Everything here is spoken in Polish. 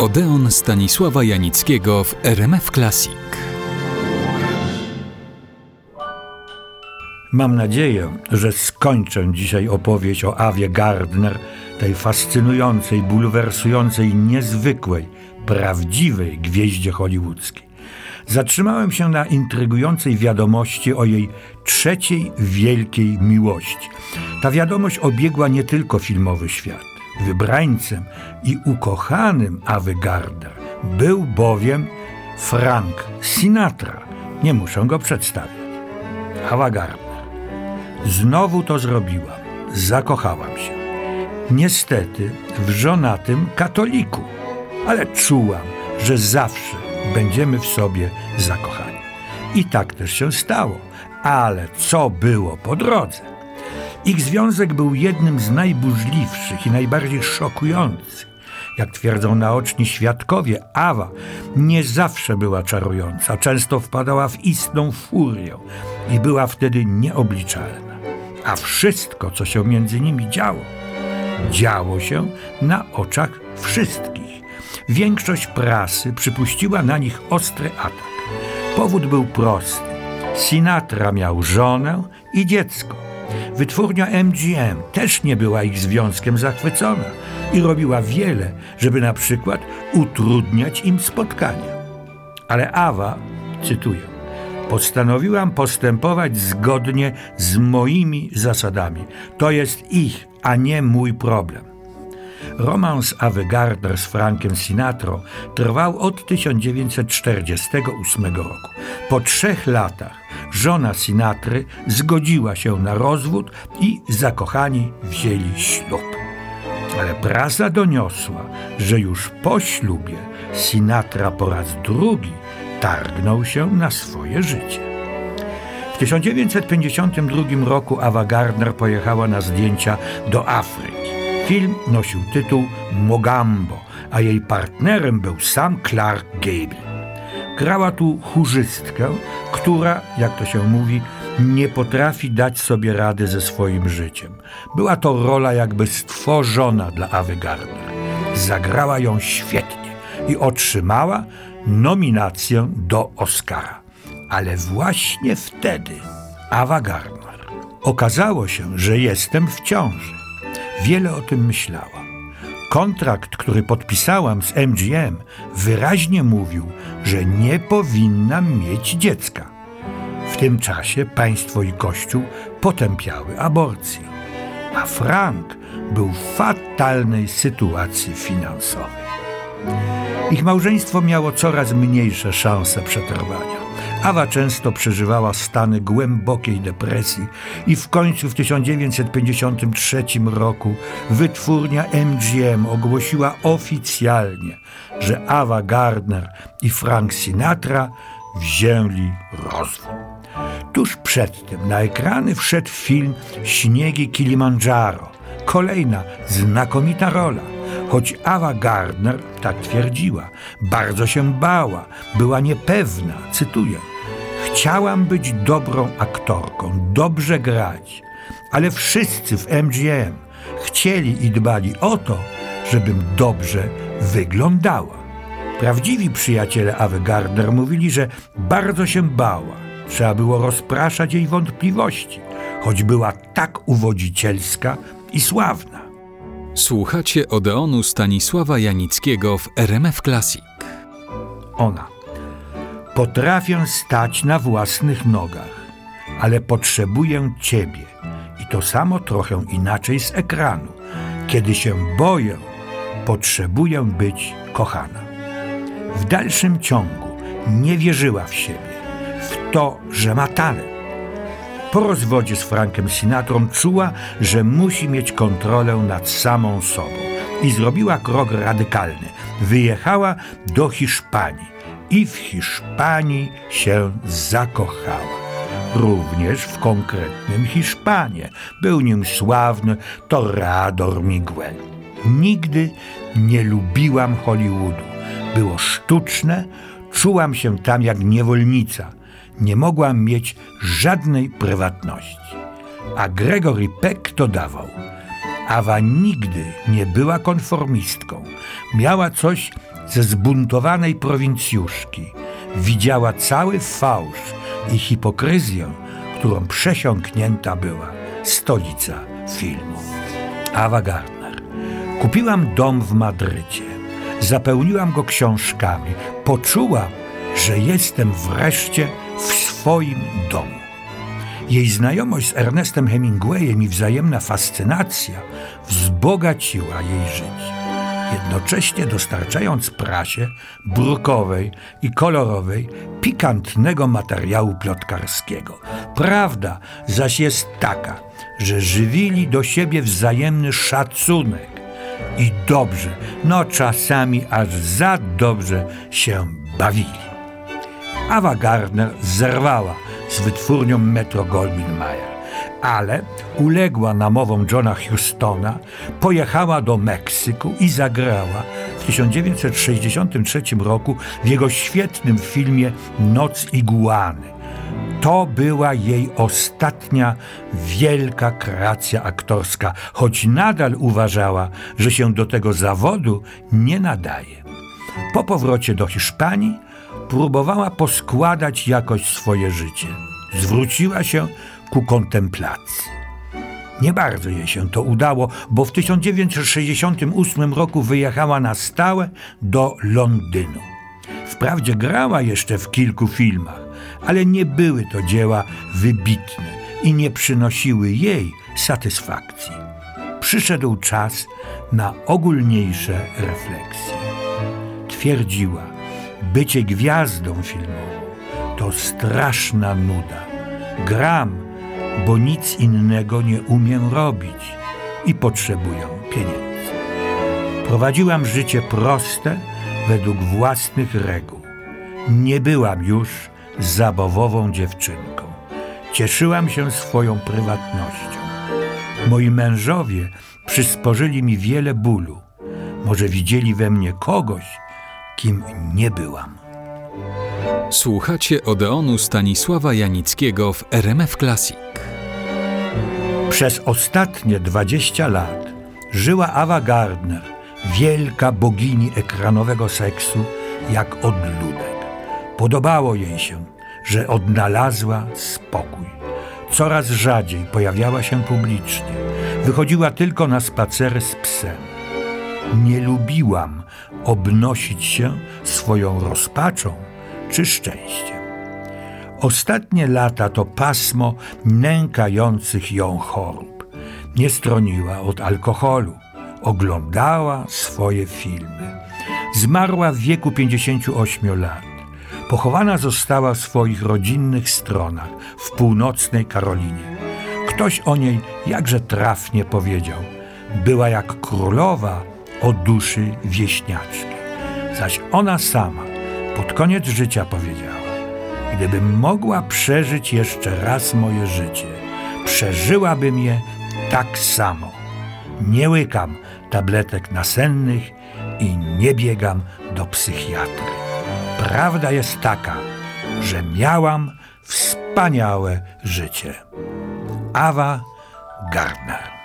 Odeon Stanisława Janickiego w RMF Classic. Mam nadzieję, że skończę dzisiaj opowieść o Awie Gardner, tej fascynującej, bulwersującej, niezwykłej, prawdziwej gwieździe hollywoodzkiej. Zatrzymałem się na intrygującej wiadomości o jej trzeciej wielkiej miłości. Ta wiadomość obiegła nie tylko filmowy świat. Wybrańcem i ukochanym Awy Gardner był bowiem Frank Sinatra. Nie muszę go przedstawiać. Awa Gardner. Znowu to zrobiłam. Zakochałam się. Niestety w żonatym katoliku, ale czułam, że zawsze będziemy w sobie zakochani. I tak też się stało. Ale co było po drodze? Ich związek był jednym z najburzliwszych i najbardziej szokujących. Jak twierdzą naoczni świadkowie, Awa nie zawsze była czarująca, często wpadała w istną furię i była wtedy nieobliczalna. A wszystko, co się między nimi działo, działo się na oczach wszystkich. Większość prasy przypuściła na nich ostry atak. Powód był prosty. Sinatra miał żonę i dziecko. Wytwórnia MGM też nie była ich związkiem zachwycona i robiła wiele, żeby na przykład utrudniać im spotkania. Ale Awa, cytuję, postanowiłam postępować zgodnie z moimi zasadami. To jest ich, a nie mój problem. Romans Ave Gardner z Frankiem Sinatro trwał od 1948 roku. Po trzech latach żona Sinatry zgodziła się na rozwód i zakochani wzięli ślub. Ale prasa doniosła, że już po ślubie Sinatra po raz drugi targnął się na swoje życie. W 1952 roku Ava Gardner pojechała na zdjęcia do Afryki. Film nosił tytuł Mogambo, a jej partnerem był sam Clark Gable. Grała tu chórzystkę, która, jak to się mówi, nie potrafi dać sobie rady ze swoim życiem. Była to rola jakby stworzona dla Awy Gardner. Zagrała ją świetnie i otrzymała nominację do Oscara. Ale właśnie wtedy Awa Gardner okazało się, że jestem w ciąży. Wiele o tym myślała. Kontrakt, który podpisałam z MGM, wyraźnie mówił, że nie powinnam mieć dziecka. W tym czasie państwo i kościół potępiały aborcję, a Frank był w fatalnej sytuacji finansowej. Ich małżeństwo miało coraz mniejsze szanse przetrwania. Awa często przeżywała stany głębokiej depresji i w końcu w 1953 roku wytwórnia MGM ogłosiła oficjalnie, że Awa Gardner i Frank Sinatra wzięli rozwód. Tuż przed tym na ekrany wszedł film Śniegi Kilimandżaro. Kolejna znakomita rola. Choć Awa Gardner tak twierdziła, bardzo się bała, była niepewna, cytuję. Chciałam być dobrą aktorką, dobrze grać, ale wszyscy w MGM chcieli i dbali o to, żebym dobrze wyglądała. Prawdziwi przyjaciele Awy Gardner mówili, że bardzo się bała. Trzeba było rozpraszać jej wątpliwości, choć była tak uwodzicielska i sławna. Słuchacie Odeonu Stanisława Janickiego w RMF Classic. Ona. Potrafię stać na własnych nogach, ale potrzebuję Ciebie. I to samo trochę inaczej z ekranu. Kiedy się boję, potrzebuję być kochana. W dalszym ciągu nie wierzyła w siebie, w to, że ma talent. Po rozwodzie z Frankiem Sinatrą czuła, że musi mieć kontrolę nad samą sobą i zrobiła krok radykalny. Wyjechała do Hiszpanii i w Hiszpanii się zakochała. Również w konkretnym Hiszpanie. Był nim sławny Torrador Miguel. Nigdy nie lubiłam Hollywoodu. Było sztuczne, czułam się tam jak niewolnica. Nie mogłam mieć żadnej prywatności. A Gregory Peck dodawał – Awa nigdy nie była konformistką. Miała coś ze zbuntowanej prowincjuszki widziała cały fałsz i hipokryzję, którą przesiąknięta była stolica filmu. Ava Gardner. Kupiłam dom w Madrycie. Zapełniłam go książkami. Poczułam, że jestem wreszcie w swoim domu. Jej znajomość z Ernestem Hemingwayem i wzajemna fascynacja wzbogaciła jej życie, jednocześnie dostarczając prasie brukowej i kolorowej pikantnego materiału plotkarskiego. Prawda zaś jest taka, że żywili do siebie wzajemny szacunek i dobrze, no czasami aż za dobrze się bawili. Ava Gardner zerwała z wytwórnią Metro Goldwyn Mayer, ale uległa namowom Johna Hustona, pojechała do Meksyku i zagrała w 1963 roku w jego świetnym filmie Noc Iguany. To była jej ostatnia wielka kreacja aktorska, choć nadal uważała, że się do tego zawodu nie nadaje. Po powrocie do Hiszpanii próbowała poskładać jakoś swoje życie. Zwróciła się ku kontemplacji. Nie bardzo jej się to udało, bo w 1968 roku wyjechała na stałe do Londynu. Wprawdzie grała jeszcze w kilku filmach, ale nie były to dzieła wybitne i nie przynosiły jej satysfakcji. Przyszedł czas na ogólniejsze refleksje. Twierdziła, bycie gwiazdą filmową to straszna nuda. Gram, bo nic innego nie umiem robić i potrzebuję pieniędzy. Prowadziłam życie proste według własnych reguł. Nie byłam już zabawową dziewczynką. Cieszyłam się swoją prywatnością. Moi mężowie przysporzyli mi wiele bólu. Może widzieli we mnie kogoś, kim nie byłam. Słuchacie Odeonu Stanisława Janickiego w RMF Classic. Przez ostatnie 20 lat żyła Ava Gardner, wielka bogini ekranowego seksu, jak odludek. Podobało jej się, że odnalazła spokój. Coraz rzadziej pojawiała się publicznie. Wychodziła tylko na spacery z psem. Nie lubiłam obnosić się swoją rozpaczą czy szczęściem. Ostatnie lata to pasmo nękających ją chorób. Nie stroniła od alkoholu, oglądała swoje filmy. Zmarła w wieku 58 lat. Pochowana została w swoich rodzinnych stronach w północnej Karolinie. Ktoś o niej jakże trafnie powiedział: Była jak królowa o duszy wieśniaczki. Zaś ona sama pod koniec życia powiedziała: Gdybym mogła przeżyć jeszcze raz moje życie, przeżyłabym je tak samo. Nie łykam tabletek nasennych i nie biegam do psychiatry. Prawda jest taka, że miałam wspaniałe życie. Awa Gardner